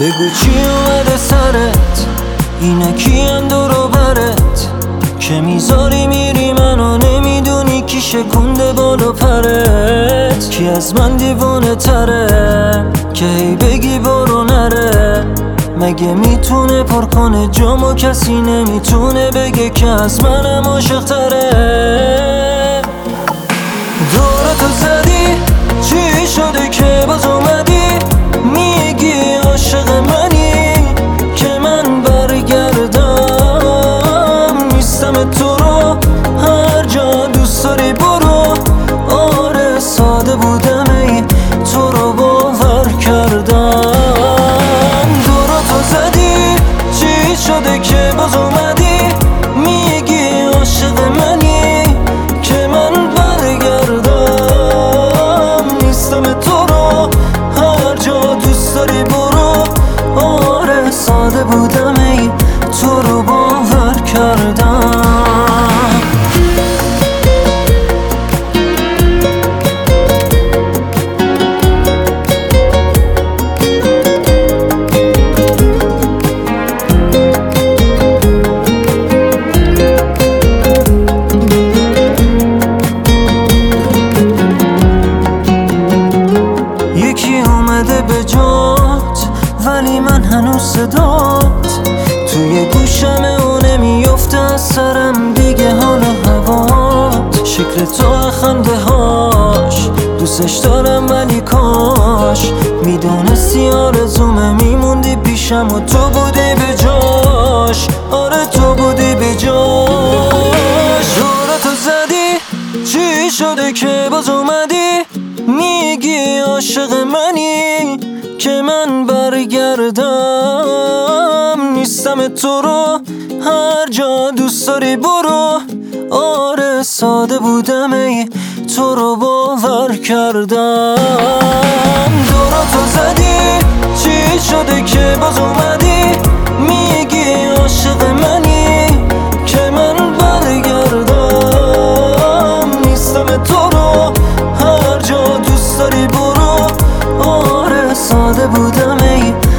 بگو چی اومده سرت؟ اینه کیم دورو برت؟ که می‌ذاری میری منو نمی‌دونی کی شکنده بالا پرت؟ کی از من دیوانه تره؟ که هی بگی برو نره؟ مگه می‌تونه پر کنه جامو؟ کسی نمی‌تونه بگه که از منم عاشق تره. دورتو زدی آره ساده بودم صدات. توی گوشم و نمیفته از سرم دیگه حال و هوات. شکل تو خنده هاش دوستش دارم ولی کاش. می‌دونستی آرزومه میموندی پیشم و تو بودی به جاش. آره تو بودی به جاش. دورتو زدی چی شده که باز اومدی؟ میگی عاشق منی. که من برگردم. نیستم تو رو هر جا دوست داری برو. آره ساده بودم ای تو رو باور کردم. دورتو زدی ساده بودم ای